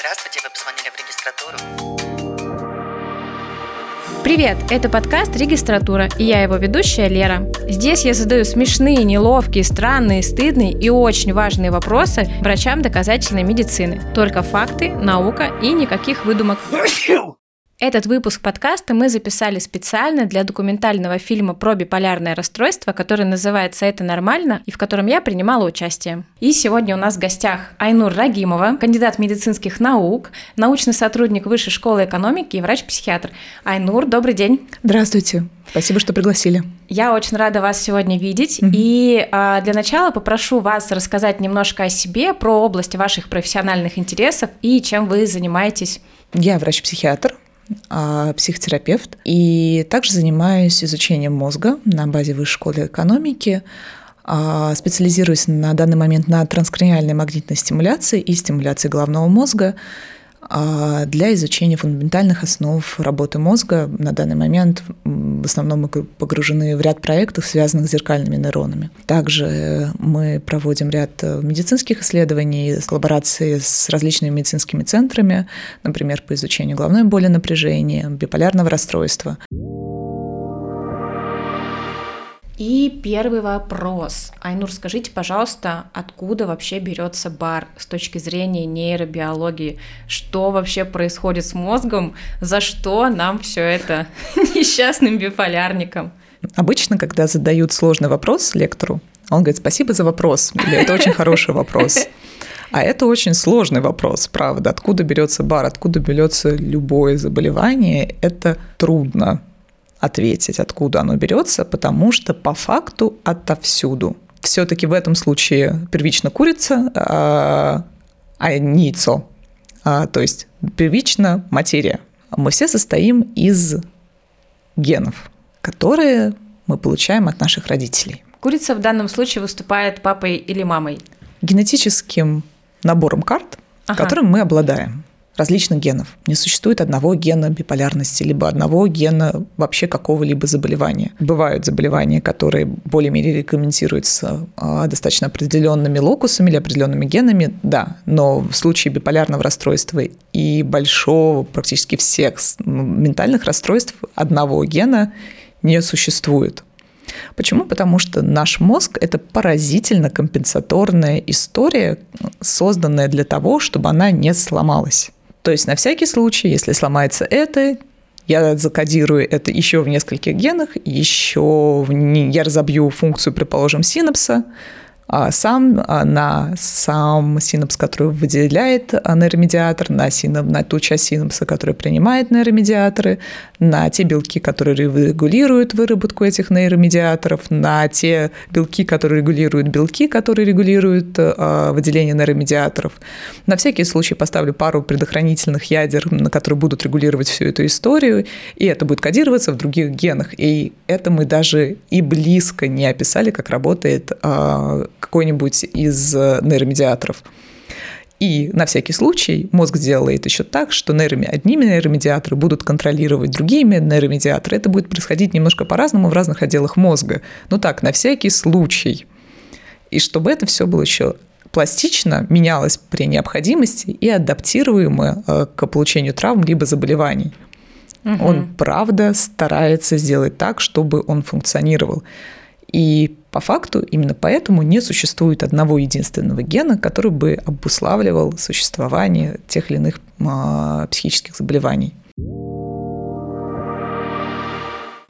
Здравствуйте, вы позвонили в регистратуру. Привет, это подкаст «Регистратура» и я его ведущая Лера. Здесь я задаю смешные, неловкие, странные, стыдные и очень важные вопросы врачам доказательной медицины. Только факты, наука и никаких выдумок. Этот выпуск подкаста мы записали специально для документального фильма про биполярное расстройство, который называется «Это нормально» и в котором я принимала участие. И сегодня у нас в гостях Айнур Рагимова, кандидат медицинских наук, научный сотрудник Высшей школы экономики и врач-психиатр. Айнур, добрый день. Здравствуйте. Спасибо, что пригласили. Я очень рада вас сегодня видеть. Mm-hmm. И а, для начала попрошу вас рассказать немножко о себе, про область ваших профессиональных интересов и чем вы занимаетесь. Я врач-психиатр, психотерапевт, и также занимаюсь изучением мозга на базе Высшей школы экономики, а, специализируюсь на данный момент на транскраниальной магнитной стимуляции и стимуляции головного мозга – а для изучения фундаментальных основ работы мозга на данный момент в основном мы погружены в ряд проектов, связанных с зеркальными нейронами. Также мы проводим ряд э, медицинских исследований, коллаборации с различными медицинскими центрами, например, по изучению головной боли, напряжения, биполярного расстройства. И первый вопрос. Айнур, скажите, пожалуйста, откуда вообще берется бар с точки зрения нейробиологии? Что вообще происходит с мозгом? За что нам все это несчастным биполярникам? Обычно, когда задают сложный вопрос лектору, он говорит, спасибо за вопрос, или это очень хороший вопрос. А это очень сложный вопрос, правда. Откуда берется бар, откуда берется любое заболевание, это трудно ответить, откуда оно берется, потому что по факту отовсюду. Все-таки в этом случае первично курица, а, а не яйцо. А, то есть первично материя. Мы все состоим из генов, которые мы получаем от наших родителей. Курица в данном случае выступает папой или мамой? Генетическим набором карт, ага. которым мы обладаем различных генов. Не существует одного гена биполярности, либо одного гена вообще какого-либо заболевания. Бывают заболевания, которые более-менее рекомендуются а, достаточно определенными локусами или определенными генами, да, но в случае биполярного расстройства и большого, практически всех ментальных расстройств одного гена не существует. Почему? Потому что наш мозг – это поразительно компенсаторная история, созданная для того, чтобы она не сломалась. То есть на всякий случай, если сломается это, я закодирую это еще в нескольких генах, еще в, я разобью функцию, предположим, синапса, сам а, на сам синапс, который выделяет а, нейромедиатор, на, синап, на ту часть синапса, которая принимает нейромедиаторы, на те белки, которые регулируют выработку этих нейромедиаторов, на те белки, которые регулируют белки, которые регулируют выделение нейромедиаторов. На всякий случай поставлю пару предохранительных ядер, на которые будут регулировать всю эту историю, и это будет кодироваться в других генах. И это мы даже и близко не описали, как работает какой-нибудь из э, нейромедиаторов. И на всякий случай мозг делает еще так, что нейроми... одни нейромедиаторы будут контролировать другими нейромедиаторы. Это будет происходить немножко по-разному в разных отделах мозга. Ну так, на всякий случай. И чтобы это все было еще пластично, менялось при необходимости и адаптируемо э, к получению травм либо заболеваний. Угу. Он правда старается сделать так, чтобы он функционировал. И по факту именно поэтому не существует одного единственного гена, который бы обуславливал существование тех или иных а, психических заболеваний.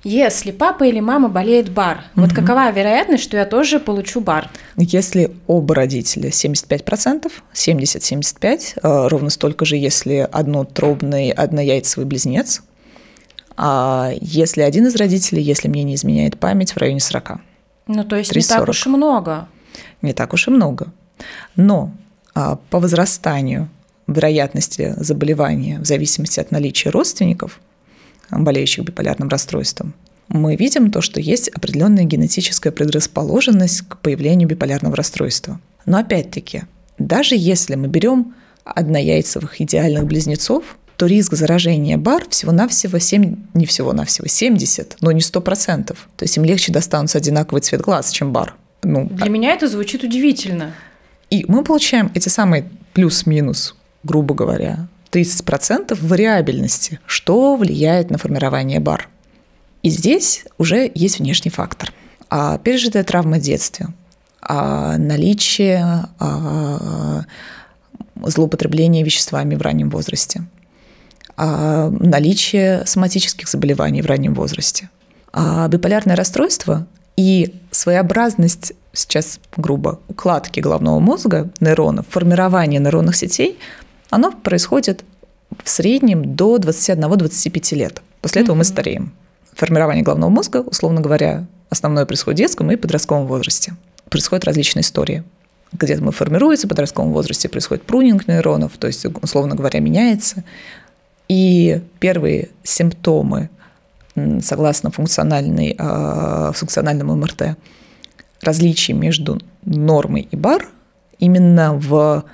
Если папа или мама болеет бар, угу. вот какова вероятность, что я тоже получу бар? Если оба родителя 75%, 70-75%, а, ровно столько же, если однотробный однояйцевый близнец, а если один из родителей, если мне не изменяет память, в районе 40%. Ну, то есть 3, не так уж и много. Не так уж и много. Но а, по возрастанию вероятности заболевания в зависимости от наличия родственников, болеющих биполярным расстройством, мы видим то, что есть определенная генетическая предрасположенность к появлению биполярного расстройства. Но опять-таки, даже если мы берем однояйцевых идеальных близнецов, то риск заражения бар всего-навсего 7, не всего-навсего 70, но не 100%. То есть им легче достанутся одинаковый цвет глаз, чем бар. Ну, Для а... меня это звучит удивительно. И мы получаем эти самые плюс-минус грубо говоря, 30% вариабельности, что влияет на формирование бар. И здесь уже есть внешний фактор. А пережитая травма детства, а наличие а, злоупотребления веществами в раннем возрасте, наличие соматических заболеваний в раннем возрасте. А биполярное расстройство и своеобразность, сейчас грубо, укладки головного мозга, нейронов, формирование нейронных сетей – оно происходит в среднем до 21-25 лет. После этого mm-hmm. мы стареем. Формирование головного мозга, условно говоря, основное происходит в детском и подростковом возрасте. Происходят различные истории. Где-то мы формируется, в подростковом возрасте происходит прунинг нейронов, то есть, условно говоря, меняется. И первые симптомы, согласно функциональной, э, функциональному МРТ, различий между нормой и бар именно в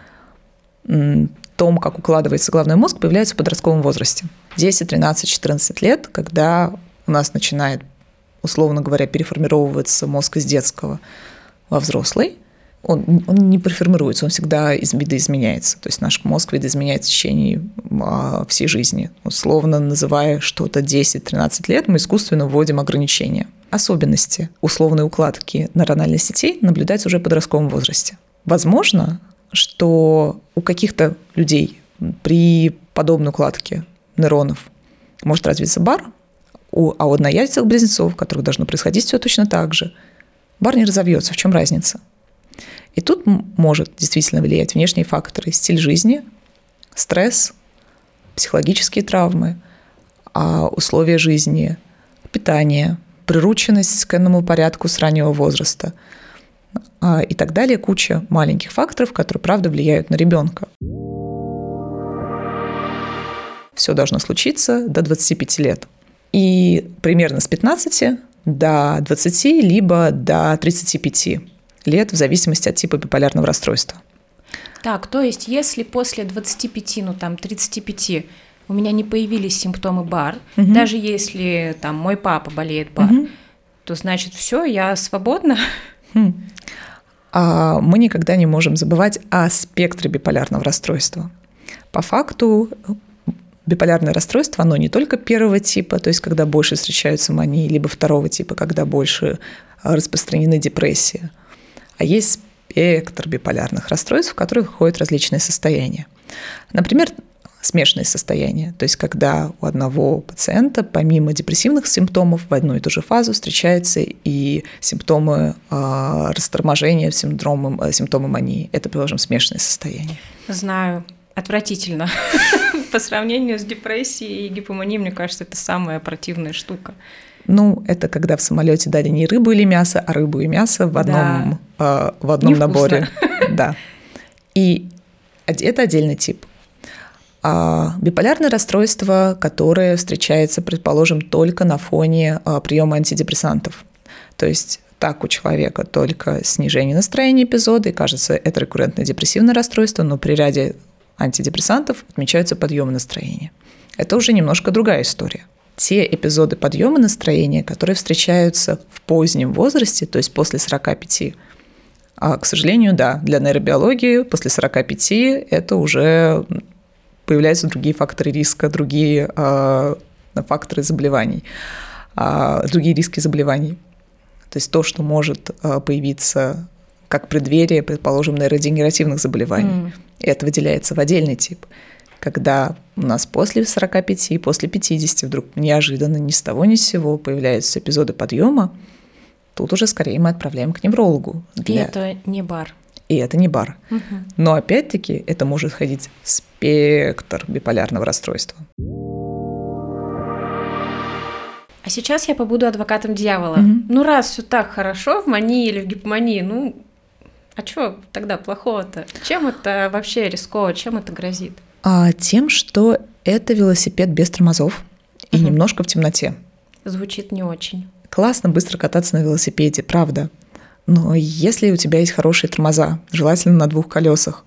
том, как укладывается головной мозг, появляется в подростковом возрасте. 10, 13, 14 лет, когда у нас начинает, условно говоря, переформировываться мозг из детского во взрослый, он, он не переформируется, он всегда из, видоизменяется. То есть наш мозг видоизменяется в течение а, всей жизни. Условно называя что-то 10-13 лет, мы искусственно вводим ограничения. Особенности условной укладки нейрональной сетей наблюдаются уже в подростковом возрасте. Возможно, что у каких-то людей при подобной укладке нейронов может развиться бар, а у однояйцевых близнецов, у которых должно происходить все точно так же, бар не разовьется. В чем разница? И тут может действительно влиять внешние факторы, стиль жизни, стресс, психологические травмы, а условия жизни, питание, прирученность к энному порядку с раннего возраста – а, и так далее. Куча маленьких факторов, которые, правда, влияют на ребенка. Все должно случиться до 25 лет. И примерно с 15 до 20, либо до 35 лет, в зависимости от типа биполярного расстройства. Так, то есть если после 25, ну там 35 у меня не появились симптомы БАР, угу. даже если там мой папа болеет БАР, угу. то значит все, я свободна? Хм. А мы никогда не можем забывать о спектре биполярного расстройства. По факту биполярное расстройство, оно не только первого типа, то есть когда больше встречаются мании, либо второго типа, когда больше распространены депрессии, а есть спектр биполярных расстройств, в которых входят различные состояния. Например, смешанные состояния. То есть когда у одного пациента помимо депрессивных симптомов в одну и ту же фазу встречаются и симптомы э, расторможения, синдромы, э, симптомы мании. Это, предположим, смешанные состояния. Знаю. Отвратительно. По сравнению с депрессией и гипоманией, мне кажется, это самая противная штука. Ну, это когда в самолете дали не рыбу или мясо, а рыбу и мясо в одном, да. э, в одном наборе. Да. И это отдельный тип. А биполярное расстройство, которое встречается, предположим, только на фоне а, приема антидепрессантов. То есть так у человека только снижение настроения эпизода, и кажется, это рекуррентное депрессивное расстройство, но при ряде антидепрессантов отмечаются подъемы настроения. Это уже немножко другая история. Те эпизоды подъема настроения, которые встречаются в позднем возрасте, то есть после 45, а, к сожалению, да, для нейробиологии после 45 это уже появляются другие факторы риска, другие э, факторы заболеваний, э, другие риски заболеваний. То есть то, что может э, появиться как преддверие, предположим, нейродегенеративных заболеваний. Mm. И это выделяется в отдельный тип. Когда у нас после 45, после 50 вдруг неожиданно ни с того ни с сего появляются эпизоды подъема, тут уже скорее мы отправляем к неврологу. Для... И это не бар и это не бар. Угу. Но опять-таки это может ходить спектр биполярного расстройства. А сейчас я побуду адвокатом дьявола. Угу. Ну, раз все так хорошо в мании или в гипомании, ну, а что тогда плохого-то? Чем это вообще рисково? Чем это грозит? А тем, что это велосипед без тормозов и угу. немножко в темноте. Звучит не очень. Классно быстро кататься на велосипеде, правда. Но если у тебя есть хорошие тормоза, желательно на двух колесах,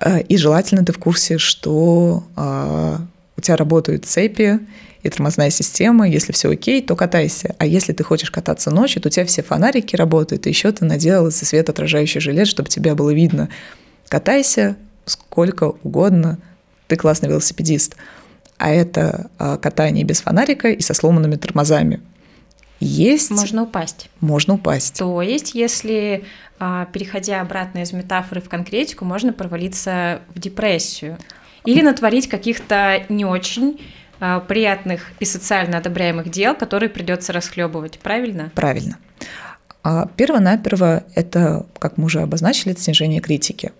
э, и желательно ты в курсе, что а, у тебя работают цепи и тормозная система, если все окей, то катайся. А если ты хочешь кататься ночью, то у тебя все фонарики работают, и еще ты наделал светоотражающий жилет, чтобы тебя было видно. Катайся, сколько угодно, ты классный велосипедист. А это а, катание без фонарика и со сломанными тормозами. Есть... Можно упасть. Можно упасть. То есть, если, а, переходя обратно из метафоры в конкретику, можно провалиться в депрессию. Или натворить каких-то не очень а, приятных и социально одобряемых дел, которые придется расхлебывать, правильно? Правильно. Перво-наперво это, как мы уже обозначили, это снижение критики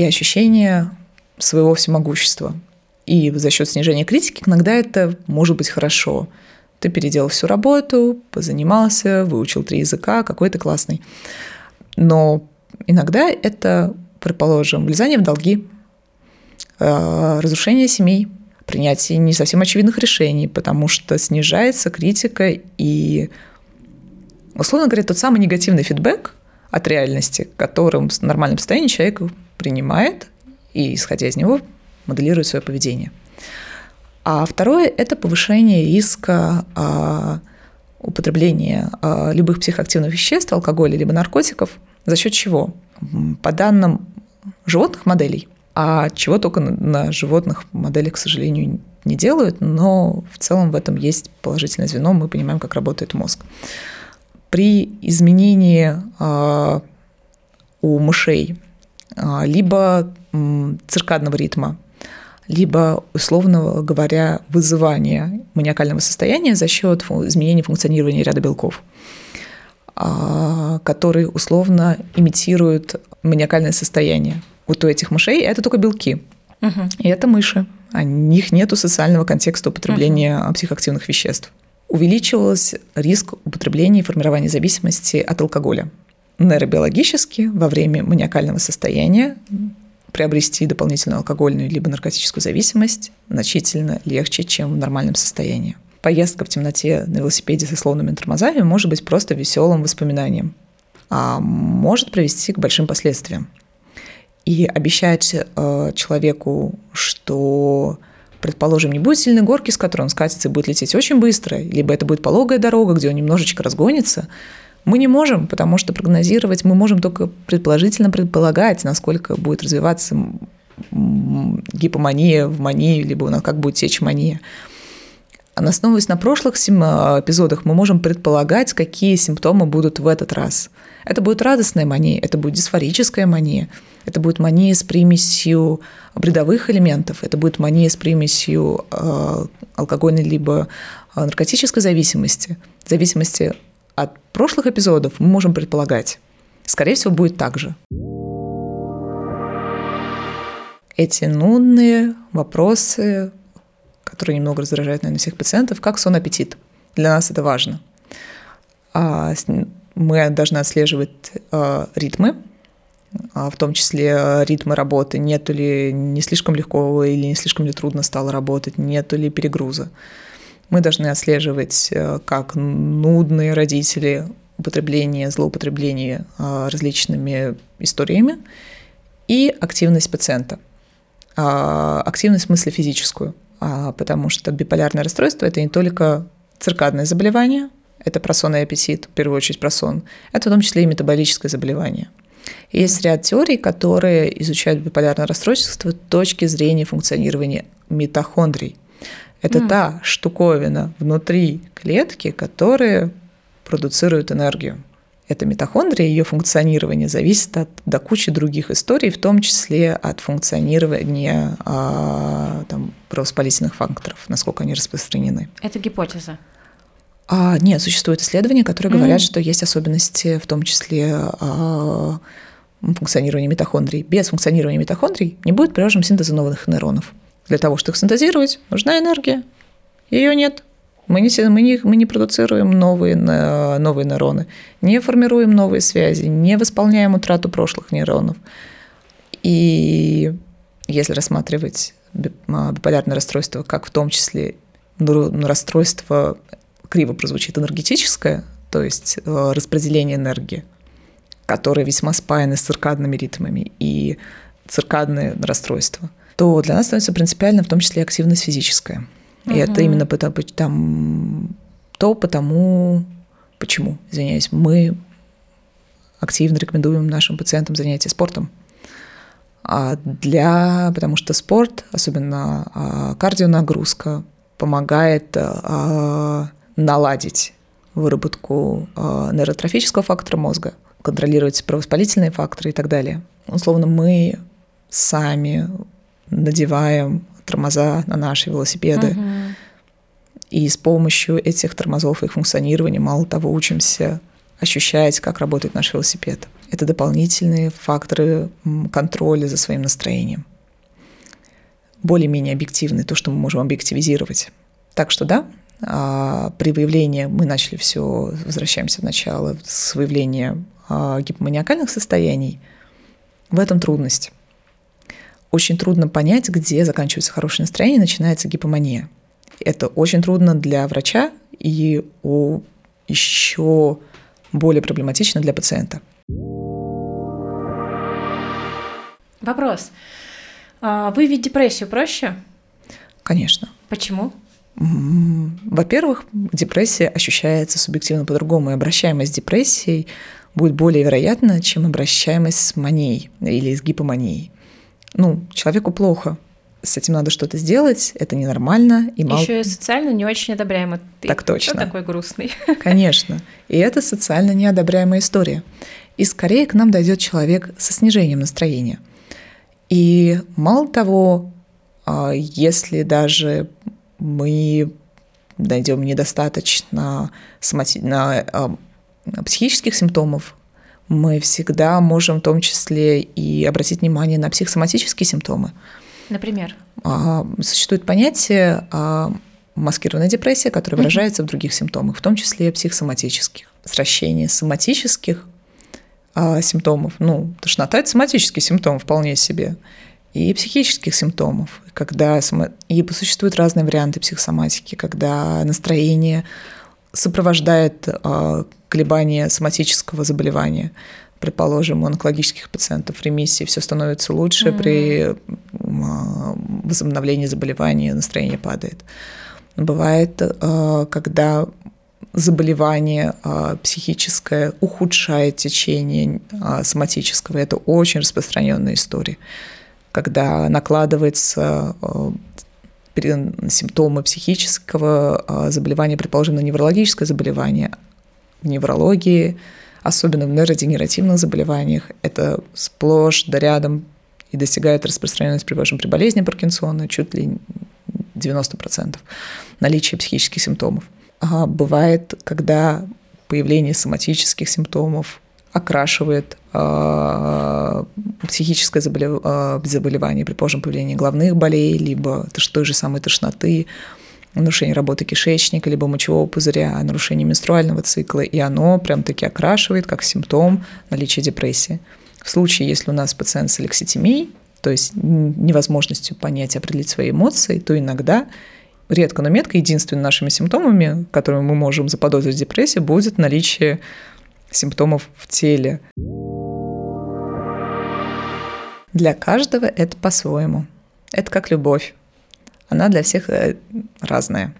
и ощущение своего всемогущества. И за счет снижения критики иногда это может быть хорошо. Ты переделал всю работу, позанимался, выучил три языка, какой то классный. Но иногда это, предположим, влезание в долги, э, разрушение семей, принятие не совсем очевидных решений, потому что снижается критика и Условно говоря, тот самый негативный фидбэк от реальности, которым в нормальном состоянии человек принимает и, исходя из него, моделирует свое поведение. А второе – это повышение риска а, употребления а, любых психоактивных веществ, алкоголя либо наркотиков. За счет чего? По данным животных моделей, а чего только на, на животных моделях, к сожалению, не делают, но в целом в этом есть положительное звено, мы понимаем, как работает мозг при изменении а, у мышей либо циркадного ритма, либо, условно говоря, вызывания маниакального состояния за счет изменения функционирования ряда белков, а, которые условно имитируют маниакальное состояние. Вот у этих мышей это только белки. Угу. И это мыши. У них нет социального контекста употребления угу. психоактивных веществ увеличивался риск употребления и формирования зависимости от алкоголя. Нейробиологически во время маниакального состояния приобрести дополнительную алкогольную либо наркотическую зависимость значительно легче, чем в нормальном состоянии. Поездка в темноте на велосипеде со сломанными тормозами может быть просто веселым воспоминанием, а может привести к большим последствиям. И обещать э, человеку, что предположим, не будет сильной горки, с которой он скатится и будет лететь очень быстро, либо это будет пологая дорога, где он немножечко разгонится, мы не можем, потому что прогнозировать мы можем только предположительно предполагать, насколько будет развиваться гипомания в манию, либо как будет течь мания. А основываясь на прошлых эпизодах, мы можем предполагать, какие симптомы будут в этот раз. Это будет радостная мания, это будет дисфорическая мания – это будет мания с примесью бредовых элементов, это будет мания с примесью э, алкогольной либо э, наркотической зависимости. Зависимости от прошлых эпизодов мы можем предполагать. Скорее всего, будет так же. Эти нудные вопросы, которые немного раздражают, наверное, всех пациентов, как сон, аппетит. Для нас это важно. А, мы должны отслеживать э, ритмы, а в том числе ритмы работы, нету ли не слишком легко или не слишком ли трудно стало работать, нету ли перегруза. Мы должны отслеживать, э, как нудные родители употребление, злоупотребление э, различными историями и активность пациента. А, активность в смысле физическую, а, потому что биполярное расстройство – это не только циркадное заболевание, это про сон и аппетит, в первую очередь про сон, это в том числе и метаболическое заболевание – есть ряд теорий, которые изучают биполярное расстройство с точки зрения функционирования митохондрий. Это mm. та штуковина внутри клетки, которая продуцирует энергию. Эта митохондрия, ее функционирование зависит от до кучи других историй, в том числе от функционирования а, там, провоспалительных факторов, насколько они распространены. Это гипотеза. А, нет, существуют исследования, которые mm-hmm. говорят, что есть особенности, в том числе а, функционирования митохондрий. Без функционирования митохондрий не будет приложим синтеза новых нейронов. Для того, чтобы их синтезировать, нужна энергия. Ее нет. Мы не, мы не, мы не продуцируем новые, новые нейроны, не формируем новые связи, не восполняем утрату прошлых нейронов. И если рассматривать а, биполярное расстройство как в том числе расстройство криво прозвучит, энергетическое, то есть э, распределение энергии, которое весьма спаяно с циркадными ритмами и циркадные расстройства, то для нас становится принципиально в том числе активность физическая. И угу. это именно потому, там, то потому, почему, извиняюсь, мы активно рекомендуем нашим пациентам занятия спортом. А для, потому что спорт, особенно а, кардионагрузка, помогает а, наладить выработку нейротрофического фактора мозга, контролировать провоспалительные факторы и так далее. Условно, мы сами надеваем тормоза на наши велосипеды. Угу. И с помощью этих тормозов и их функционирования, мало того, учимся ощущать, как работает наш велосипед. Это дополнительные факторы контроля за своим настроением. Более-менее объективные, то, что мы можем объективизировать. Так что да, а, при выявлении мы начали все, возвращаемся в начало, с выявления а, гипоманиакальных состояний. В этом трудность. Очень трудно понять, где заканчивается хорошее настроение и начинается гипомания. Это очень трудно для врача и у еще более проблематично для пациента. Вопрос. А, выявить депрессию проще? Конечно. Почему? Во-первых, депрессия ощущается субъективно по-другому, и обращаемость с депрессией будет более вероятна, чем обращаемость с манией или с гипоманией. Ну, человеку плохо, с этим надо что-то сделать, это ненормально. И мало... Еще и социально не очень одобряемо. Ты так точно. Кто такой грустный? Конечно. И это социально неодобряемая история. И скорее к нам дойдет человек со снижением настроения. И мало того, а, если даже мы найдем недостаточно сомати... на, а, психических симптомов, мы всегда можем в том числе и обратить внимание на психосоматические симптомы. Например? А, существует понятие а, маскированная депрессия, которая выражается mm-hmm. в других симптомах, в том числе психосоматических. Сращение соматических а, симптомов, ну, тошнота – это соматический симптом вполне себе, и психических симптомов, когда и существуют разные варианты психосоматики, когда настроение сопровождает колебания соматического заболевания предположим, у онкологических пациентов ремиссии все становится лучше, mm-hmm. при возобновлении заболевания настроение падает. Бывает, э, когда заболевание э, психическое ухудшает течение э, соматического. Это очень распространенная история. Когда накладывается симптомы психического заболевания, предположим, на неврологическое заболевание, в неврологии особенно в нейродегенеративных заболеваниях, это сплошь да рядом и достигает распространенность, предположим, при болезни Паркинсона чуть ли 90% наличия психических симптомов. А бывает, когда появление соматических симптомов окрашивает э, психическое э, заболевание, предположим, появление головных болей, либо той же самой тошноты, нарушение работы кишечника, либо мочевого пузыря, нарушение менструального цикла, и оно прям таки окрашивает как симптом наличия депрессии. В случае, если у нас пациент с алекситимией, то есть невозможностью понять и определить свои эмоции, то иногда редко, но метко единственными нашими симптомами, которыми мы можем заподозрить депрессию, будет наличие симптомов в теле. Для каждого это по-своему. Это как любовь она для всех э, разная.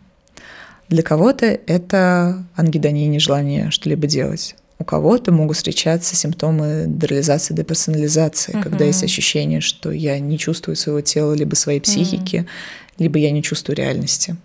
Для кого-то это ангидония, нежелание что-либо делать. У кого-то могут встречаться симптомы дереализации, деперсонализации, uh-huh. когда есть ощущение, что я не чувствую своего тела, либо своей психики, uh-huh. либо я не чувствую реальности.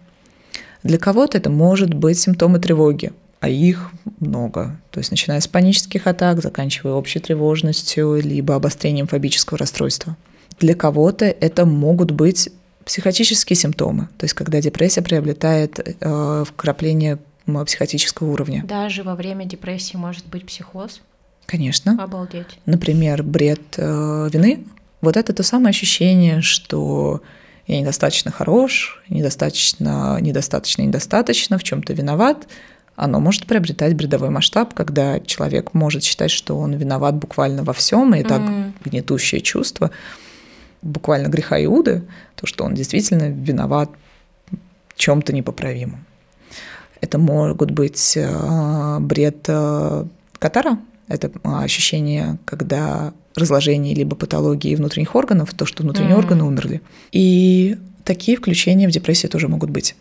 Для кого-то это может быть симптомы тревоги, а их много. То есть начиная с панических атак, заканчивая общей тревожностью, либо обострением фобического расстройства. Для кого-то это могут быть Психотические симптомы, то есть когда депрессия приобретает э, вкрапление психотического уровня. Даже во время депрессии может быть психоз? Конечно. Обалдеть. Например, бред э, вины. Вот это то самое ощущение, что я недостаточно хорош, недостаточно, недостаточно, недостаточно, в чем-то виноват. Оно может приобретать бредовой масштаб, когда человек может считать, что он виноват буквально во всем, и так mm. гнетущее чувство буквально греха Иуды, то, что он действительно виноват в чем-то непоправимом. Это могут быть э, бред э, Катара, это ощущение, когда разложение либо патологии внутренних органов, то, что внутренние mm. органы умерли. И такие включения в депрессию тоже могут быть.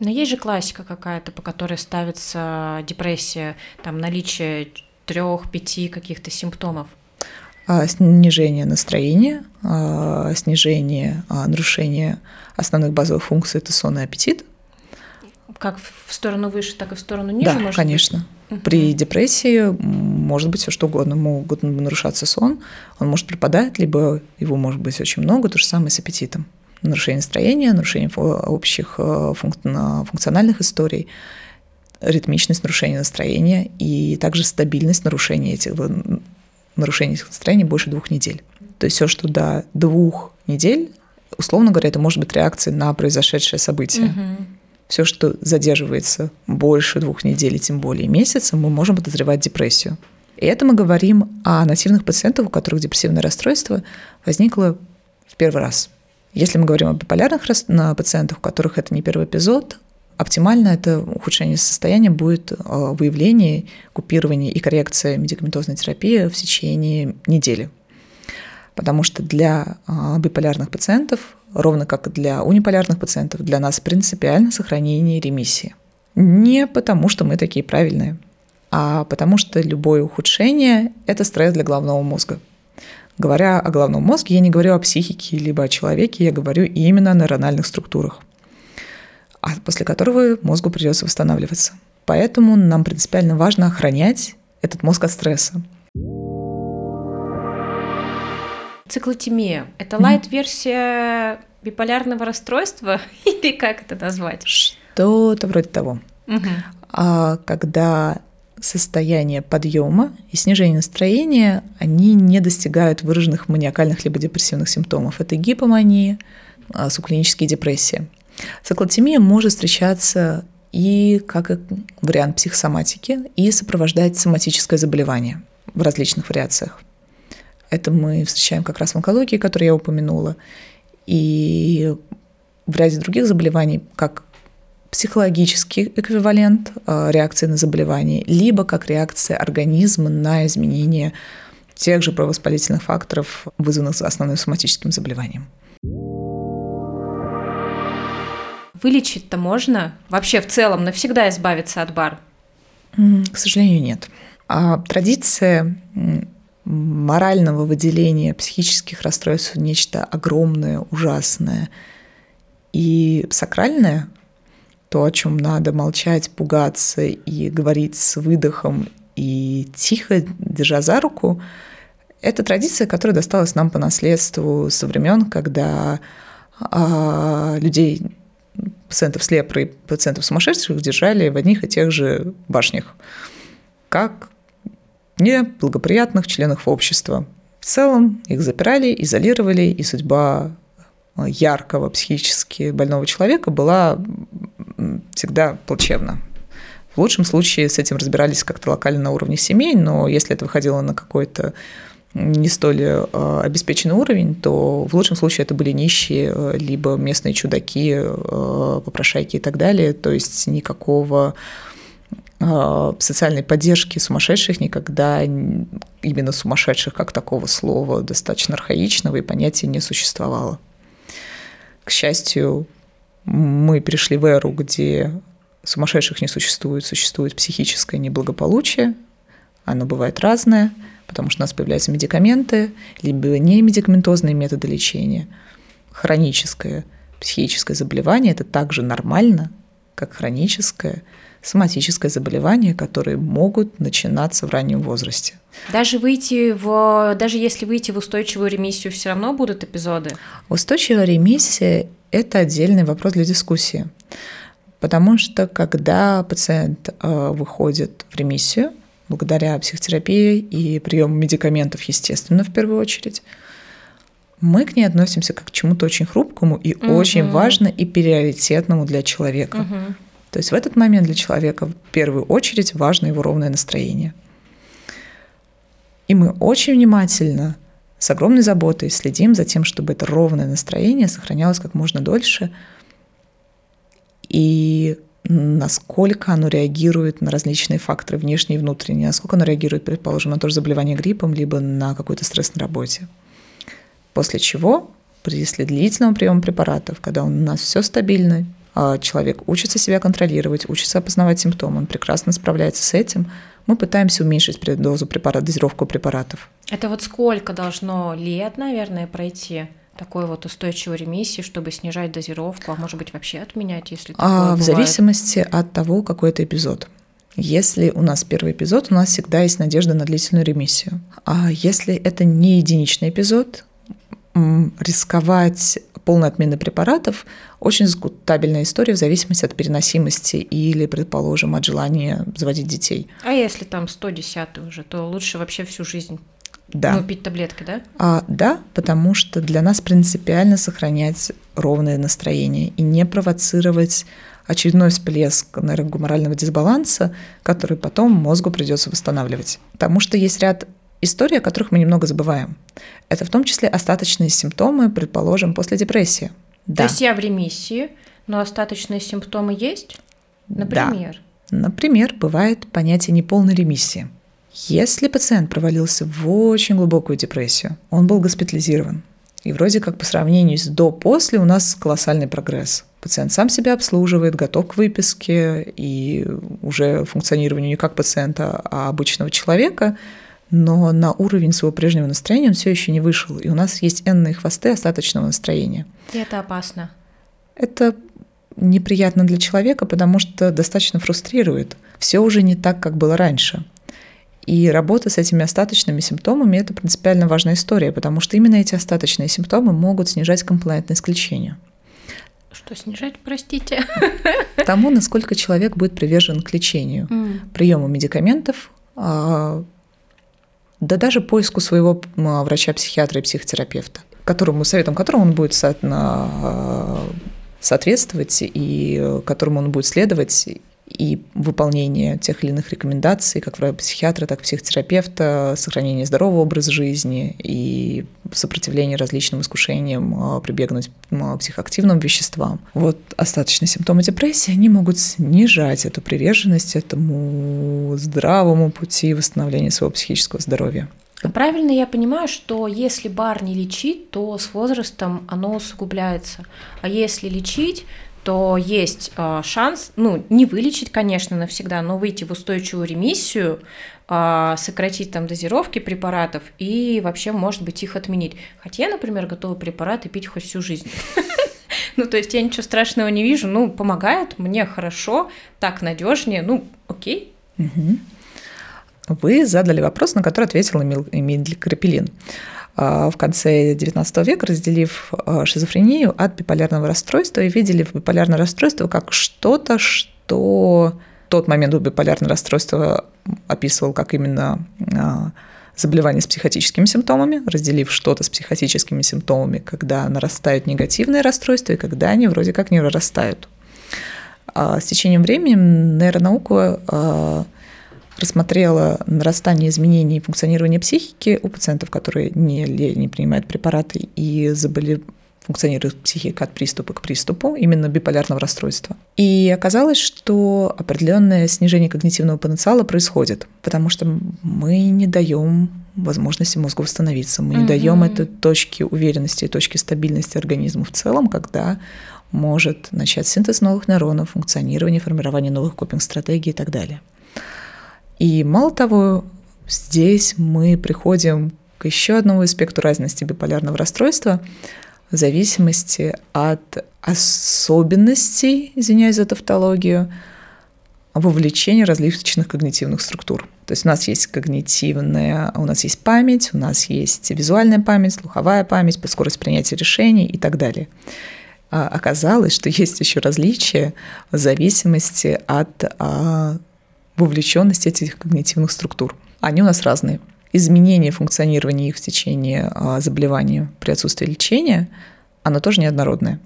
Но есть же классика какая-то, по которой ставится депрессия, там наличие трех-пяти каких-то симптомов. а, снижение настроения, а, снижение нарушения основных базовых функций – это сон и аппетит. Как в сторону выше, так и в сторону ниже? Да, может конечно. Быть? При депрессии может быть все что угодно. Могут нарушаться сон, он может пропадать, либо его может быть очень много, то же самое с аппетитом. Нарушение настроения, нарушение общих функциональных историй – ритмичность нарушения настроения и также стабильность нарушения этих нарушений настроения больше двух недель. То есть все, что до двух недель, условно говоря, это может быть реакция на произошедшее событие. Угу. Все, что задерживается больше двух недель, тем более месяца, мы можем подозревать депрессию. И это мы говорим о нативных пациентах, у которых депрессивное расстройство возникло в первый раз. Если мы говорим о биполярных пациентах, у которых это не первый эпизод, Оптимально это ухудшение состояния будет а, выявление, купирование и коррекция медикаментозной терапии в течение недели. Потому что для а, биполярных пациентов, ровно как и для униполярных пациентов, для нас принципиально сохранение ремиссии. Не потому, что мы такие правильные, а потому что любое ухудшение – это стресс для головного мозга. Говоря о головном мозге, я не говорю о психике либо о человеке, я говорю именно о нейрональных структурах а после которого мозгу придется восстанавливаться. Поэтому нам принципиально важно охранять этот мозг от стресса. Циклотемия – это лайт-версия биполярного расстройства или как это назвать? Что-то вроде того. Угу. А когда состояние подъема и снижение настроения, они не достигают выраженных маниакальных либо депрессивных симптомов. Это гипомания, а, субклинические депрессии. Циклотемия может встречаться и как вариант психосоматики, и сопровождать соматическое заболевание в различных вариациях. Это мы встречаем как раз в онкологии, которую я упомянула, и в ряде других заболеваний, как психологический эквивалент а, реакции на заболевание, либо как реакция организма на изменение тех же провоспалительных факторов, вызванных основным соматическим заболеванием. Вылечить-то можно? Вообще в целом навсегда избавиться от бар? К сожалению, нет. А традиция морального выделения психических расстройств нечто огромное, ужасное и сакральное, то, о чем надо молчать, пугаться и говорить с выдохом и тихо, держа за руку, это традиция, которая досталась нам по наследству со времен, когда а, людей пациентов с лепрой, пациентов сумасшедших держали в одних и тех же башнях, как неблагоприятных членов общества. В целом их запирали, изолировали, и судьба яркого психически больного человека была всегда плачевна. В лучшем случае с этим разбирались как-то локально на уровне семей, но если это выходило на какой-то не столь э, обеспеченный уровень, то в лучшем случае это были нищие, э, либо местные чудаки, э, попрошайки и так далее. То есть никакого социальной поддержки сумасшедших никогда именно сумасшедших как такого слова достаточно архаичного и понятия не существовало. К счастью, мы пришли в эру, где сумасшедших не существует, существует психическое неблагополучие, оно бывает разное – потому что у нас появляются медикаменты, либо не медикаментозные методы лечения. Хроническое психическое заболевание – это также нормально, как хроническое соматическое заболевание, которые могут начинаться в раннем возрасте. Даже выйти в, даже если выйти в устойчивую ремиссию, все равно будут эпизоды. Устойчивая ремиссия – это отдельный вопрос для дискуссии, потому что когда пациент э, выходит в ремиссию, благодаря психотерапии и приему медикаментов, естественно, в первую очередь, мы к ней относимся как к чему-то очень хрупкому и угу. очень важно и приоритетному для человека. Угу. То есть в этот момент для человека в первую очередь важно его ровное настроение. И мы очень внимательно, с огромной заботой следим за тем, чтобы это ровное настроение сохранялось как можно дольше. И насколько оно реагирует на различные факторы внешние и внутренние, насколько оно реагирует, предположим, на то же заболевание гриппом, либо на какой-то стресс на работе. После чего при длительного приема препаратов, когда у нас все стабильно, человек учится себя контролировать, учится опознавать симптомы, он прекрасно справляется с этим, мы пытаемся уменьшить дозу препарата, дозировку препаратов. Это вот сколько должно лет, наверное, пройти? такой вот устойчивой ремиссии, чтобы снижать дозировку, а может быть вообще отменять, если такое а, бывает? В зависимости от того, какой это эпизод. Если у нас первый эпизод, у нас всегда есть надежда на длительную ремиссию. А если это не единичный эпизод, рисковать полной отмены препаратов очень дискутабельная история в зависимости от переносимости или, предположим, от желания заводить детей. А если там 110 уже, то лучше вообще всю жизнь да. Ну, пить таблетки, да? А, да, потому что для нас принципиально сохранять ровное настроение и не провоцировать очередной всплеск нейрогуморального дисбаланса, который потом мозгу придется восстанавливать. Потому что есть ряд историй, о которых мы немного забываем. Это в том числе остаточные симптомы, предположим, после депрессии. Да. То есть я в ремиссии, но остаточные симптомы есть? Например? Да. Например, бывает понятие неполной ремиссии – если пациент провалился в очень глубокую депрессию, он был госпитализирован, и вроде как по сравнению с до-после у нас колоссальный прогресс. Пациент сам себя обслуживает, готов к выписке и уже функционированию не как пациента, а обычного человека, но на уровень своего прежнего настроения он все еще не вышел. И у нас есть энные хвосты остаточного настроения. И это опасно. Это неприятно для человека, потому что достаточно фрустрирует. Все уже не так, как было раньше. И работа с этими остаточными симптомами – это принципиально важная история, потому что именно эти остаточные симптомы могут снижать комплаентность к лечению. Что снижать, простите? Тому, насколько человек будет привержен к лечению, mm. приему медикаментов, а, да даже поиску своего врача-психиатра и психотерапевта, которому, советом которому он будет а, соответствовать и которому он будет следовать и выполнение тех или иных рекомендаций, как врача-психиатра, так и психотерапевта, сохранение здорового образа жизни и сопротивление различным искушениям а, прибегнуть к психоактивным веществам. Вот остаточные симптомы депрессии, они могут снижать эту приверженность этому здравому пути восстановления своего психического здоровья. А правильно я понимаю, что если бар не лечить, то с возрастом оно усугубляется. А если лечить, то есть э, шанс, ну, не вылечить, конечно, навсегда, но выйти в устойчивую ремиссию, э, сократить там дозировки препаратов и вообще, может быть, их отменить. Хотя я, например, готова препараты пить хоть всю жизнь. Ну, то есть я ничего страшного не вижу, ну, помогает, мне хорошо, так надежнее, ну, окей. Вы задали вопрос, на который ответил Эмиль Крапелин. А, в конце XIX века, разделив а, шизофрению от биполярного расстройства и видели в биполярное расстройство как что-то, что тот момент биполярного расстройства описывал как именно а, заболевание с психотическими симптомами, разделив что-то с психотическими симптомами, когда нарастают негативные расстройства и когда они вроде как не нарастают. А с течением времени нейронаука рассмотрела нарастание изменений функционирования психики у пациентов, которые не, не принимают препараты и заболели функционирует психика от приступа к приступу, именно биполярного расстройства. И оказалось, что определенное снижение когнитивного потенциала происходит, потому что мы не даем возможности мозгу восстановиться, мы не угу. даем этой точки уверенности и точки стабильности организму в целом, когда может начать синтез новых нейронов, функционирование, формирование новых копинг-стратегий и так далее. И мало того, здесь мы приходим к еще одному аспекту разности биполярного расстройства в зависимости от особенностей, извиняюсь за тавтологию, вовлечения различных когнитивных структур. То есть у нас есть когнитивная, у нас есть память, у нас есть визуальная память, слуховая память, скорость принятия решений и так далее. А оказалось, что есть еще различия в зависимости от а, вовлеченность этих когнитивных структур. Они у нас разные. Изменение функционирования их в течение а, заболевания при отсутствии лечения, оно тоже неоднородное.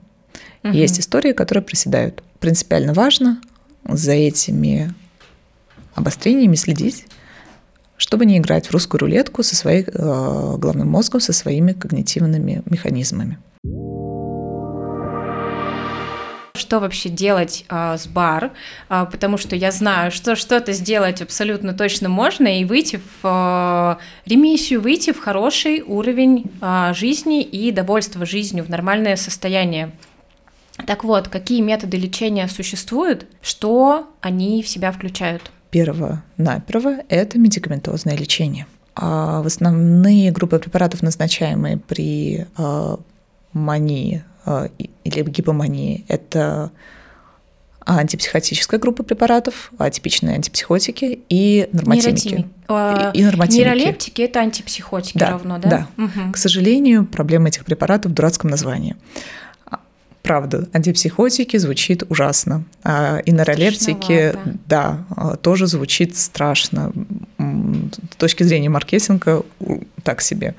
Угу. Есть истории, которые проседают. Принципиально важно за этими обострениями следить, чтобы не играть в русскую рулетку со своим э, главным мозгом, со своими когнитивными механизмами что вообще делать а, с бар, а, потому что я знаю, что что-то сделать абсолютно точно можно и выйти в а, ремиссию, выйти в хороший уровень а, жизни и довольства жизнью, в нормальное состояние. Так вот, какие методы лечения существуют, что они в себя включают? Первое, наперво, это медикаментозное лечение. А в основные группы препаратов, назначаемые при э, мании или гипомании, это антипсихотическая группа препаратов, атипичные антипсихотики и нормотимики. И, и нормотимики. Нейролептики – это антипсихотики да, равно, да? Да. Угу. К сожалению, проблема этих препаратов в дурацком названии. Правда, антипсихотики звучит ужасно. А и нейролептики, да, тоже звучит страшно. С точки зрения маркетинга так себе.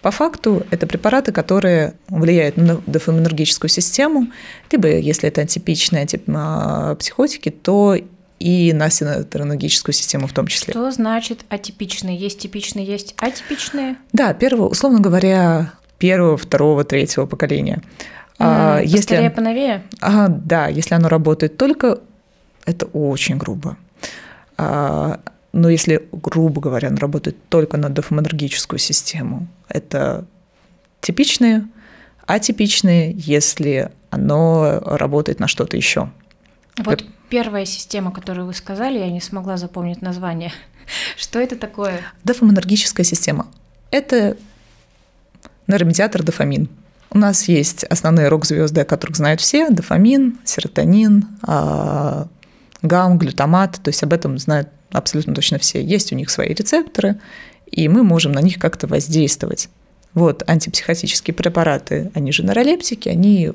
По факту это препараты, которые влияют на дофаминергическую систему, либо если это антипичные антипсихотики, то и на синатронологическую систему в том числе. Что значит атипичные? Есть типичные, есть атипичные? Да, первого, условно говоря, первого, второго, третьего поколения. А, если Поскорее, поновее? А, да, если оно работает только, это очень грубо. А, но если, грубо говоря, оно работает только на дофаминергическую систему, это типичные, атипичные, если оно работает на что-то еще. Вот это... первая система, которую вы сказали, я не смогла запомнить название. Что это такое? Дофаминергическая система. Это нейромедиатор дофамин. У нас есть основные рок-звезды, о которых знают все, дофамин, серотонин, а, гам, глютамат, то есть об этом знают абсолютно точно все. Есть у них свои рецепторы, и мы можем на них как-то воздействовать. Вот антипсихотические препараты, они же нейролептики, они,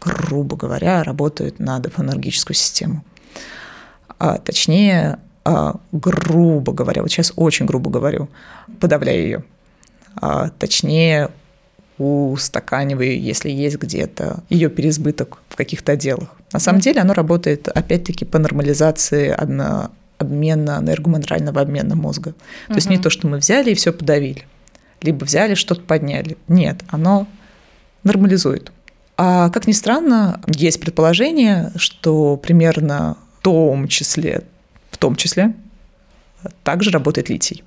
грубо говоря, работают на дофаминергическую систему. А, точнее, а, грубо говоря, вот сейчас очень грубо говорю, подавляя ее. А, точнее, устаканивая, если есть где-то ее переизбыток в каких-то отделах. На самом деле оно работает, опять-таки, по нормализации одно, обмена, энергоминерального обмена мозга. То угу. есть не то, что мы взяли и все подавили, либо взяли, что-то подняли. Нет, оно нормализует. А как ни странно, есть предположение, что примерно в том числе, в том числе, также работает литий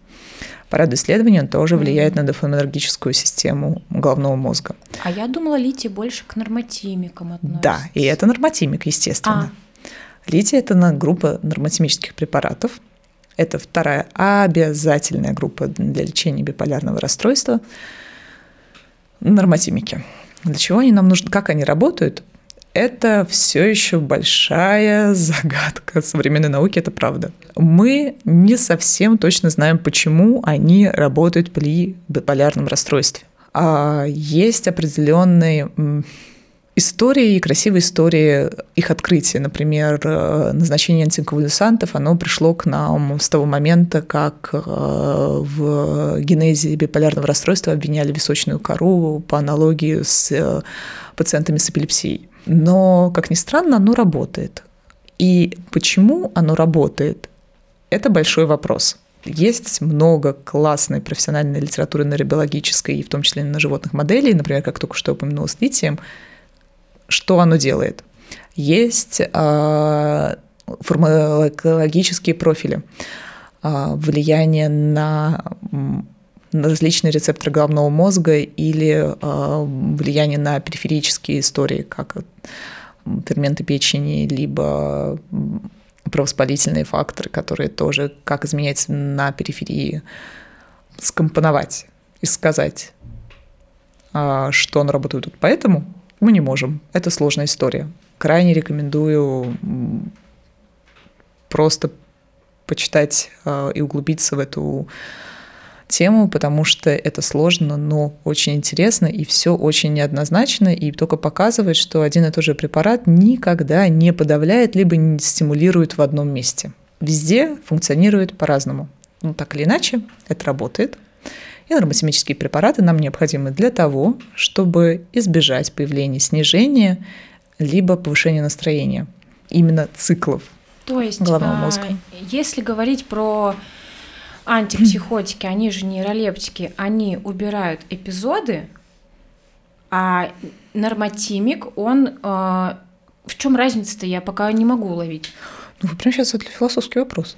по ряду исследований он тоже влияет на дофаминергическую систему головного мозга. А я думала, литий больше к нормотимикам относится. Да, и это нормотимик, естественно. А. Литий – это группа нормотимических препаратов. Это вторая обязательная группа для лечения биполярного расстройства. Нормотимики. Для чего они нам нужны? Как они работают? Это все еще большая загадка современной науки, это правда. Мы не совсем точно знаем, почему они работают при биполярном расстройстве. А есть определенные истории, красивые истории их открытия. Например, э, назначение антиконвулсантов, оно пришло к нам с того момента, как э, в генезе биполярного расстройства обвиняли височную кору по аналогии с э, пациентами с эпилепсией. Но, как ни странно, оно работает. И почему оно работает, это большой вопрос. Есть много классной профессиональной литературы нейробиологической, и в том числе на животных моделей, например, как только что упомянула с литием, что оно делает. Есть э, фармакологические профили, э, влияние на различные рецепторы головного мозга или э, влияние на периферические истории, как ферменты печени, либо провоспалительные факторы, которые тоже как изменяются на периферии, скомпоновать и сказать, а, что он работает тут. Поэтому мы не можем. Это сложная история. Крайне рекомендую просто почитать а, и углубиться в эту тему, потому что это сложно, но очень интересно, и все очень неоднозначно, и только показывает, что один и тот же препарат никогда не подавляет, либо не стимулирует в одном месте. Везде функционирует по-разному. Ну, так или иначе, это работает. И нормотимические препараты нам необходимы для того, чтобы избежать появления снижения либо повышения настроения, именно циклов То есть, головного мозга. Если говорить про антипсихотики, они же нейролептики, они убирают эпизоды, а нормотимик, он... Э, в чем разница-то, я пока не могу уловить. Ну, вы прямо сейчас задали философский вопрос.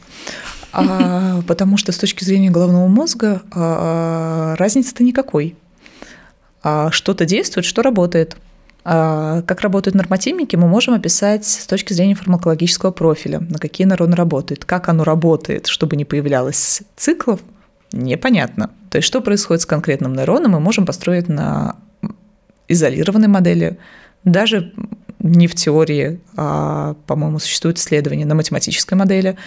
А, потому что с точки зрения головного мозга а, разницы-то никакой. А, что-то действует, что работает. А, как работают нормотимики, мы можем описать с точки зрения фармакологического профиля, на какие нейроны работают, как оно работает, чтобы не появлялось циклов Непонятно. То есть что происходит с конкретным нейроном, мы можем построить на изолированной модели, даже не в теории, а, по-моему, существует исследование на математической модели.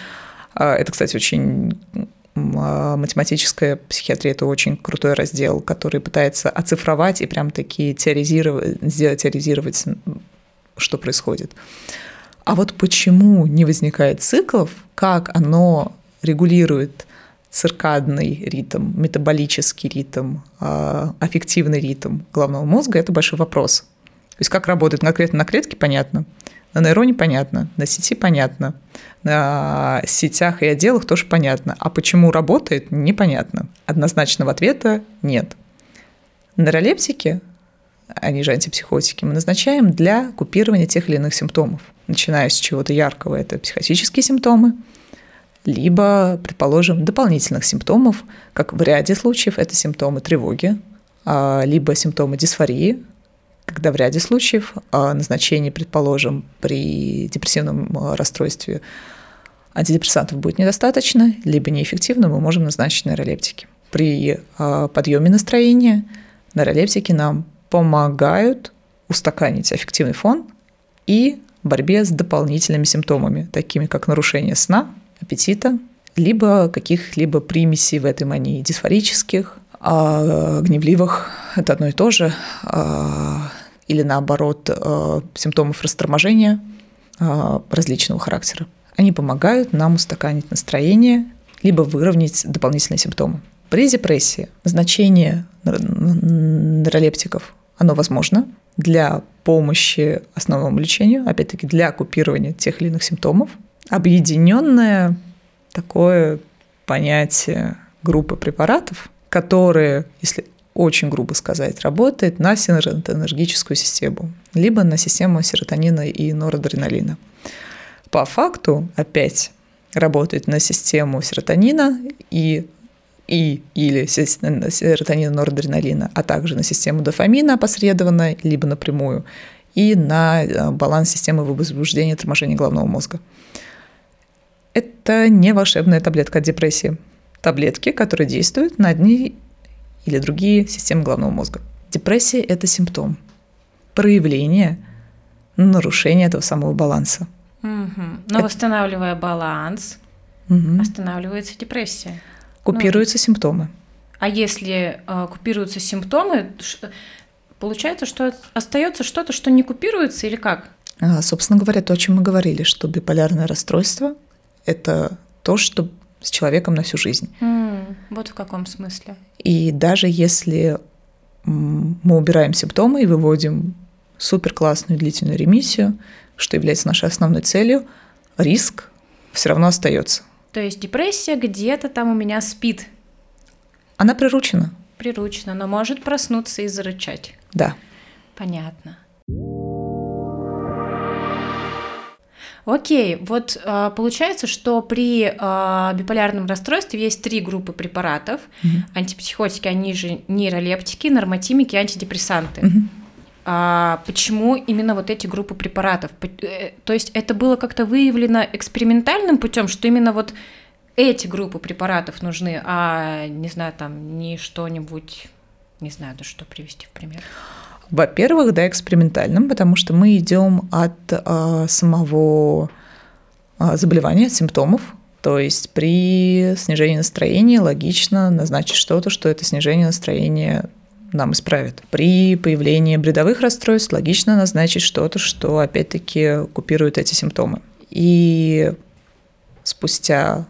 А, это, кстати, очень математическая психиатрия – это очень крутой раздел, который пытается оцифровать и прям таки теоризировать, сделать теоризировать, что происходит. А вот почему не возникает циклов, как оно регулирует циркадный ритм, метаболический ритм, аффективный ритм головного мозга – это большой вопрос. То есть как работает конкретно на клетке, понятно. На нейроне понятно, на сети понятно, на сетях и отделах тоже понятно. А почему работает, непонятно. Однозначного ответа нет. Нейролептики, они же антипсихотики, мы назначаем для купирования тех или иных симптомов. Начиная с чего-то яркого, это психотические симптомы, либо, предположим, дополнительных симптомов, как в ряде случаев это симптомы тревоги, а, либо симптомы дисфории, когда в ряде случаев а, назначение, предположим, при депрессивном а, расстройстве антидепрессантов будет недостаточно, либо неэффективно, мы можем назначить нейролептики. При а, подъеме настроения нейролептики нам помогают устаканить аффективный фон и борьбе с дополнительными симптомами, такими как нарушение сна, аппетита, либо каких-либо примесей в этой мании дисфорических, гневливых, это одно и то же, или наоборот э, симптомов расторможения э, различного характера. Они помогают нам устаканить настроение, либо выровнять дополнительные симптомы. При депрессии значение нейролептиков, оно возможно для помощи основному лечению, опять-таки для купирования тех или иных симптомов. Объединенное такое понятие группы препаратов, которые, если очень грубо сказать, работает на синергическую систему, либо на систему серотонина и норадреналина. По факту опять работает на систему серотонина и и или серотонина, норадреналина, а также на систему дофамина опосредованно, либо напрямую, и на э, баланс системы возбуждения и торможения головного мозга. Это не волшебная таблетка от депрессии. Таблетки, которые действуют на одни или другие системы головного мозга. Депрессия – это симптом, проявление нарушения этого самого баланса. Угу. Но это... восстанавливая баланс, угу. останавливается депрессия. Купируются ну, симптомы. А если э, купируются симптомы, получается, что остается что-то, что не купируется или как? А, собственно говоря, то, о чем мы говорили, что биполярное расстройство – это то, что с человеком на всю жизнь. Mm, вот в каком смысле. И даже если мы убираем симптомы и выводим супер классную длительную ремиссию, что является нашей основной целью, риск все равно остается. То есть депрессия где-то там у меня спит. Она приручена. Приручена, но может проснуться и зарычать. Да. Понятно. Окей, вот а, получается, что при а, биполярном расстройстве есть три группы препаратов. Угу. Антипсихотики, они же нейролептики, нормотимики, антидепрессанты. Угу. А почему именно вот эти группы препаратов? Э, то есть это было как-то выявлено экспериментальным путем, что именно вот эти группы препаратов нужны, а не знаю, там не что-нибудь, не знаю, да что привести в пример. Во-первых, да, экспериментальным, потому что мы идем от а, самого а, заболевания, симптомов. То есть при снижении настроения логично назначить что-то, что это снижение настроения нам исправит. При появлении бредовых расстройств логично назначить что-то, что опять-таки купирует эти симптомы. И спустя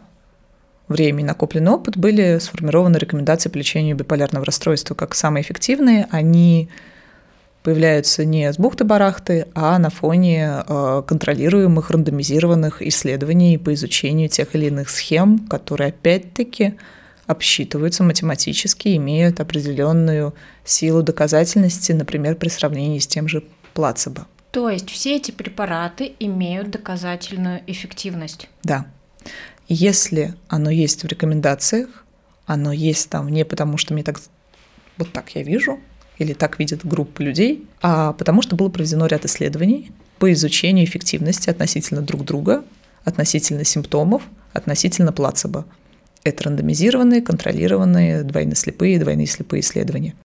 время и накопленный опыт были сформированы рекомендации по лечению биполярного расстройства как самые эффективные. Они появляются не с бухты-барахты, а на фоне э, контролируемых рандомизированных исследований по изучению тех или иных схем, которые опять-таки обсчитываются математически, имеют определенную силу доказательности, например, при сравнении с тем же плацебо. То есть все эти препараты имеют доказательную эффективность? Да. Если оно есть в рекомендациях, оно есть там не потому, что мне так вот так я вижу, или так видит группа людей, а потому что было проведено ряд исследований по изучению эффективности относительно друг друга, относительно симптомов, относительно плацебо. Это рандомизированные, контролированные, двойнослепые, двойные слепые исследования.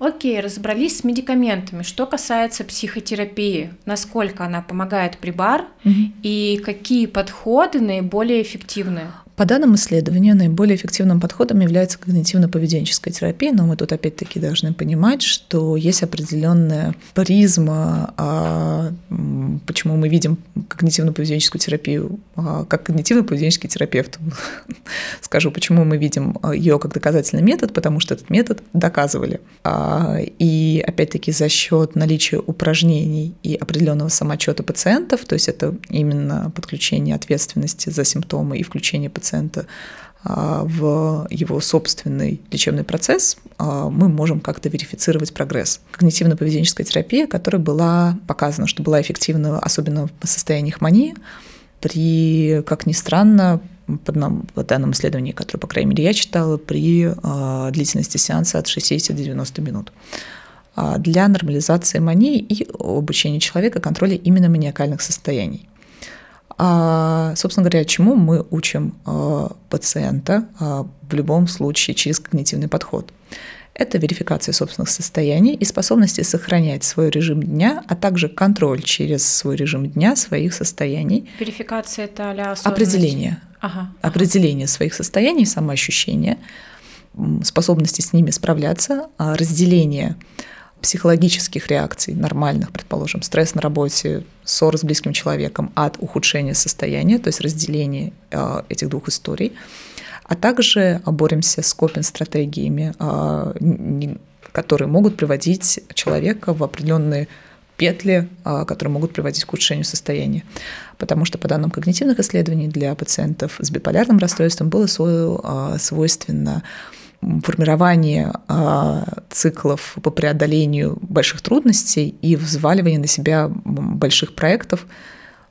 Окей, разобрались с медикаментами. Что касается психотерапии, насколько она помогает при бар угу. и какие подходы наиболее эффективны? По данным исследования, наиболее эффективным подходом является когнитивно-поведенческая терапия, но мы тут опять-таки должны понимать, что есть определенная призма, а, почему мы видим когнитивно-поведенческую терапию а, как когнитивно-поведенческий терапевт. Скажу, почему мы видим ее как доказательный метод, потому что этот метод доказывали. А, и опять-таки за счет наличия упражнений и определенного самочета пациентов, то есть это именно подключение ответственности за симптомы и включение пациента пациента а, в его собственный лечебный процесс, а, мы можем как-то верифицировать прогресс. Когнитивно-поведенческая терапия, которая была показана, что была эффективна, особенно в состояниях мании, при, как ни странно, по, данным исследований, которые, по крайней мере, я читала, при э, длительности сеанса от 60 до 90 минут для нормализации мании и обучения человека контроля именно маниакальных состояний. А, собственно говоря, чему мы учим а, пациента а, в любом случае через когнитивный подход? Это верификация собственных состояний и способности сохранять свой режим дня, а также контроль через свой режим дня своих состояний. Верификация – это а Определение. Ага, ага. Определение своих состояний, самоощущения, способности с ними справляться, разделение психологических реакций нормальных, предположим, стресс на работе, ссора с близким человеком от ухудшения состояния, то есть разделение э, этих двух историй, а также боремся с копинг-стратегиями, э, которые могут приводить человека в определенные петли, э, которые могут приводить к ухудшению состояния. Потому что по данным когнитивных исследований для пациентов с биполярным расстройством было свойственно формирование а, циклов по преодолению больших трудностей и взваливание на себя больших проектов,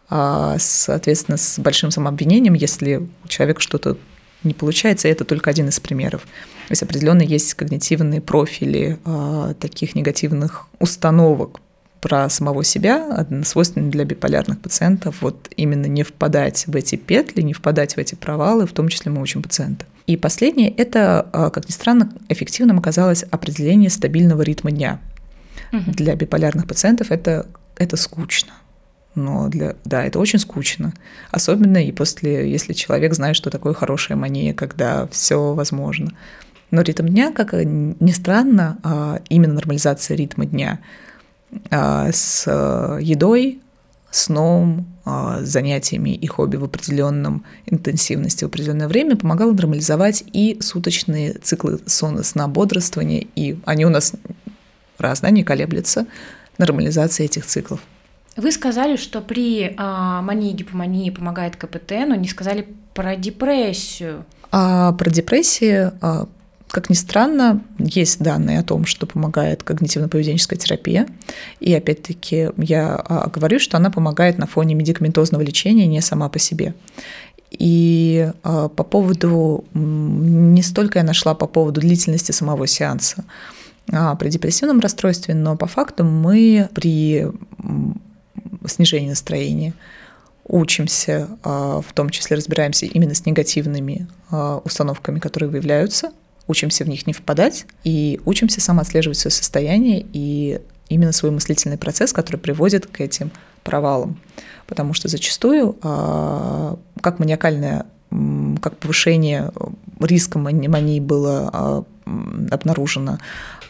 а, соответственно, с большим самообвинением, если у человека что-то не получается, и это только один из примеров. То есть определенно есть когнитивные профили а, таких негативных установок про самого себя, свойственно для биполярных пациентов, вот именно не впадать в эти петли, не впадать в эти провалы, в том числе мы учим пациента. И последнее – это, а, как ни странно, эффективным оказалось определение стабильного ритма дня. Угу. Для биполярных пациентов это, это скучно. Но для, да, это очень скучно. Особенно и после, если человек знает, что такое хорошая мания, когда все возможно. Но ритм дня, как ни странно, а, именно нормализация ритма дня с едой, сном, а, занятиями и хобби в определенном интенсивности в определенное время помогало нормализовать и суточные циклы сона, сна, бодрствования, и они у нас разные, они колеблются, нормализация этих циклов. Вы сказали, что при а, мании гипомании помогает КПТ, но не сказали про депрессию. А про депрессию а, как ни странно, есть данные о том, что помогает когнитивно-поведенческая терапия. И опять-таки я а, говорю, что она помогает на фоне медикаментозного лечения не сама по себе. И а, по поводу, не столько я нашла по поводу длительности самого сеанса а при депрессивном расстройстве, но по факту мы при снижении настроения учимся, в том числе разбираемся именно с негативными установками, которые выявляются учимся в них не впадать и учимся самоотслеживать свое состояние и именно свой мыслительный процесс, который приводит к этим провалам. Потому что зачастую, а, как маниакальное, как повышение риска мании было а, обнаружено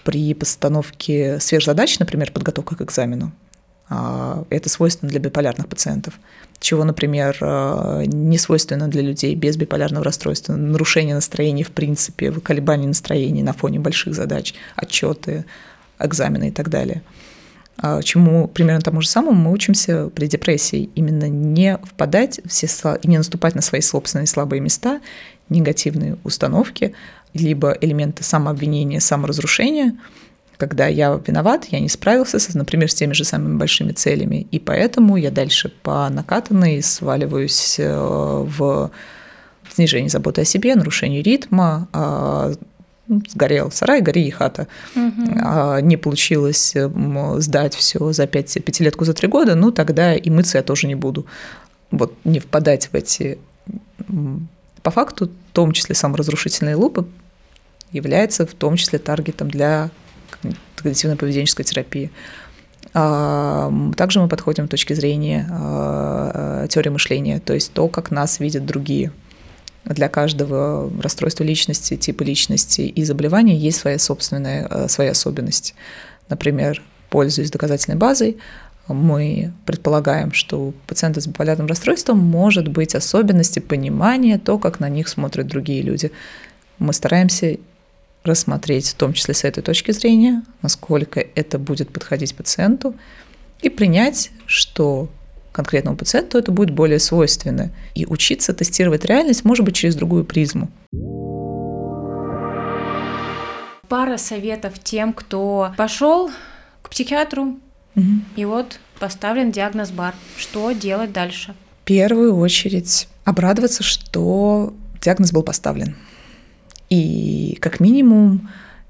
при постановке сверхзадач, например, подготовка к экзамену, это свойственно для биполярных пациентов, чего, например, а, не свойственно для людей без биполярного расстройства. Нарушение настроения, в принципе, колебания настроения на фоне больших задач, отчеты, экзамены и так далее. А, чему примерно тому же самому мы учимся при депрессии. Именно не впадать все не наступать на свои собственные слабые места, негативные установки, либо элементы самообвинения, саморазрушения – когда я виноват, я не справился, с, например, с теми же самыми большими целями, и поэтому я дальше по накатанной сваливаюсь э, в снижение заботы о себе, нарушение ритма, а, сгорел сарай, гори и хата. Угу. Не получилось сдать все за пять, пятилетку за три года, ну тогда и мыться я тоже не буду. Вот не впадать в эти по факту, в том числе саморазрушительные лупы, является в том числе таргетом для когнитивно-поведенческой терапии. А, также мы подходим с точки зрения а, теории мышления, то есть то, как нас видят другие. Для каждого расстройства личности, типа личности и заболевания есть своя собственная, а, свои особенности. Например, пользуясь доказательной базой, мы предполагаем, что у пациента с биполярным расстройством может быть особенности понимания, то, как на них смотрят другие люди. Мы стараемся рассмотреть, в том числе с этой точки зрения, насколько это будет подходить пациенту, и принять, что конкретному пациенту это будет более свойственно. И учиться тестировать реальность, может быть, через другую призму. Пара советов тем, кто пошел к психиатру, угу. и вот поставлен диагноз бар. Что делать дальше? В первую очередь обрадоваться, что диагноз был поставлен. И как минимум,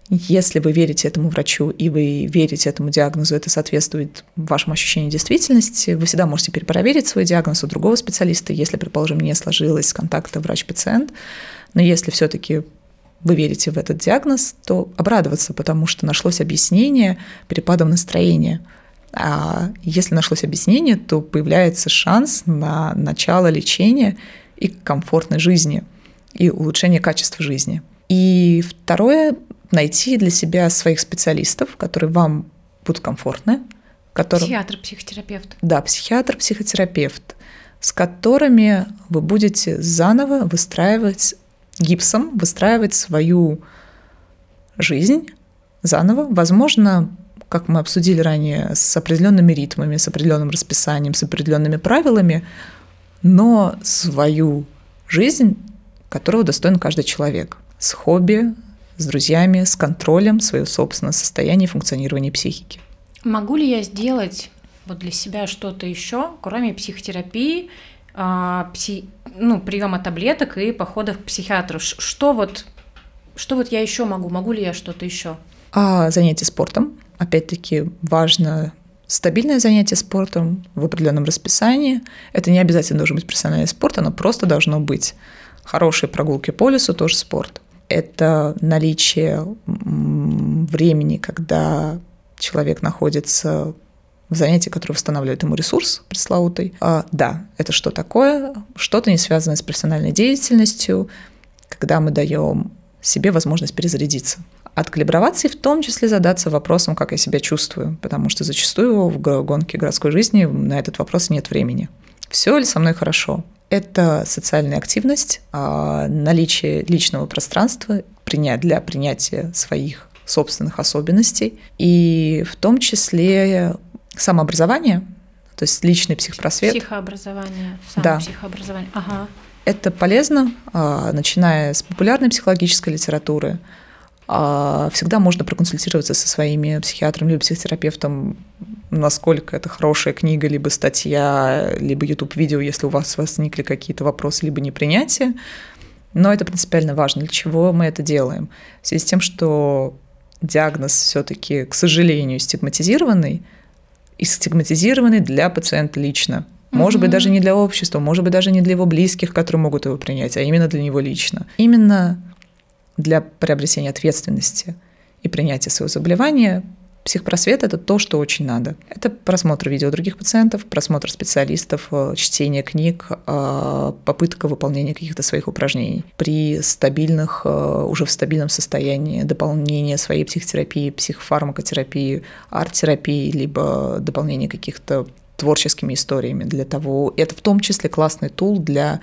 если вы верите этому врачу и вы верите этому диагнозу, это соответствует вашему ощущению действительности, вы всегда можете перепроверить свой диагноз у другого специалиста, если, предположим, не сложилось контакта врач-пациент. Но если все-таки вы верите в этот диагноз, то обрадоваться, потому что нашлось объяснение перепадом настроения. А если нашлось объяснение, то появляется шанс на начало лечения и комфортной жизни – и улучшение качества жизни. И второе – найти для себя своих специалистов, которые вам будут комфортны. Которые... Психиатр, психотерапевт. Да, психиатр, психотерапевт, с которыми вы будете заново выстраивать гипсом, выстраивать свою жизнь заново. Возможно, как мы обсудили ранее, с определенными ритмами, с определенным расписанием, с определенными правилами, но свою жизнь которого достоин каждый человек. С хобби, с друзьями, с контролем своего собственного состояния и функционирования психики. Могу ли я сделать вот для себя что-то еще, кроме психотерапии, а, пси, ну, приема таблеток и походов к психиатру? Что вот, что вот я еще могу? Могу ли я что-то еще? А занятие спортом. Опять-таки важно стабильное занятие спортом в определенном расписании. Это не обязательно должен быть профессиональный спорт, оно просто должно быть. Хорошие прогулки по лесу тоже спорт. Это наличие времени, когда человек находится в занятии, которое восстанавливает ему ресурс пресловутый. А, да, это что такое? Что-то не связанное с профессиональной деятельностью, когда мы даем себе возможность перезарядиться. Откалиброваться и в том числе задаться вопросом, как я себя чувствую, потому что зачастую в гонке городской жизни на этот вопрос нет времени. Все ли со мной хорошо? Это социальная активность, а, наличие личного пространства для принятия своих собственных особенностей, и в том числе самообразование, то есть личный психпросвет. Психообразование, да. психообразование. Ага. Это полезно, а, начиная с популярной психологической литературы. А, всегда можно проконсультироваться со своими психиатром либо психотерапевтом насколько это хорошая книга, либо статья, либо YouTube-видео, если у вас возникли какие-то вопросы, либо непринятие. Но это принципиально важно. Для чего мы это делаем? В связи с тем, что диагноз все-таки, к сожалению, стигматизированный, и стигматизированный для пациента лично. Может угу. быть, даже не для общества, может быть, даже не для его близких, которые могут его принять, а именно для него лично. Именно для приобретения ответственности и принятия своего заболевания Психпросвет – это то, что очень надо. Это просмотр видео других пациентов, просмотр специалистов, э, чтение книг, э, попытка выполнения каких-то своих упражнений. При стабильных, э, уже в стабильном состоянии дополнение своей психотерапии, психофармакотерапии, арт-терапии, либо дополнение каких-то творческими историями для того. Это в том числе классный тул для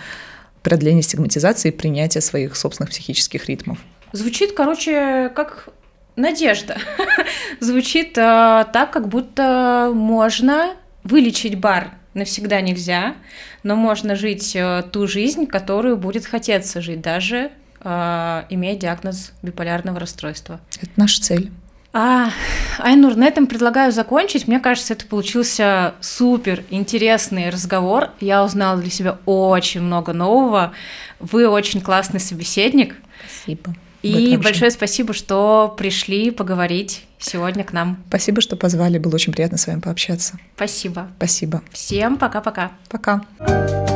преодоления стигматизации и принятия своих собственных психических ритмов. Звучит, короче, как надежда. Звучит э, так, как будто можно вылечить бар навсегда нельзя, но можно жить э, ту жизнь, которую будет хотеться жить, даже э, имея диагноз биполярного расстройства. Это наша цель. А, Айнур, на этом предлагаю закончить. Мне кажется, это получился супер интересный разговор. Я узнала для себя очень много нового. Вы очень классный собеседник. Спасибо. И большое спасибо, что пришли поговорить сегодня к нам. Спасибо, что позвали. Было очень приятно с вами пообщаться. Спасибо. Спасибо. Всем пока-пока. Пока. -пока. пока.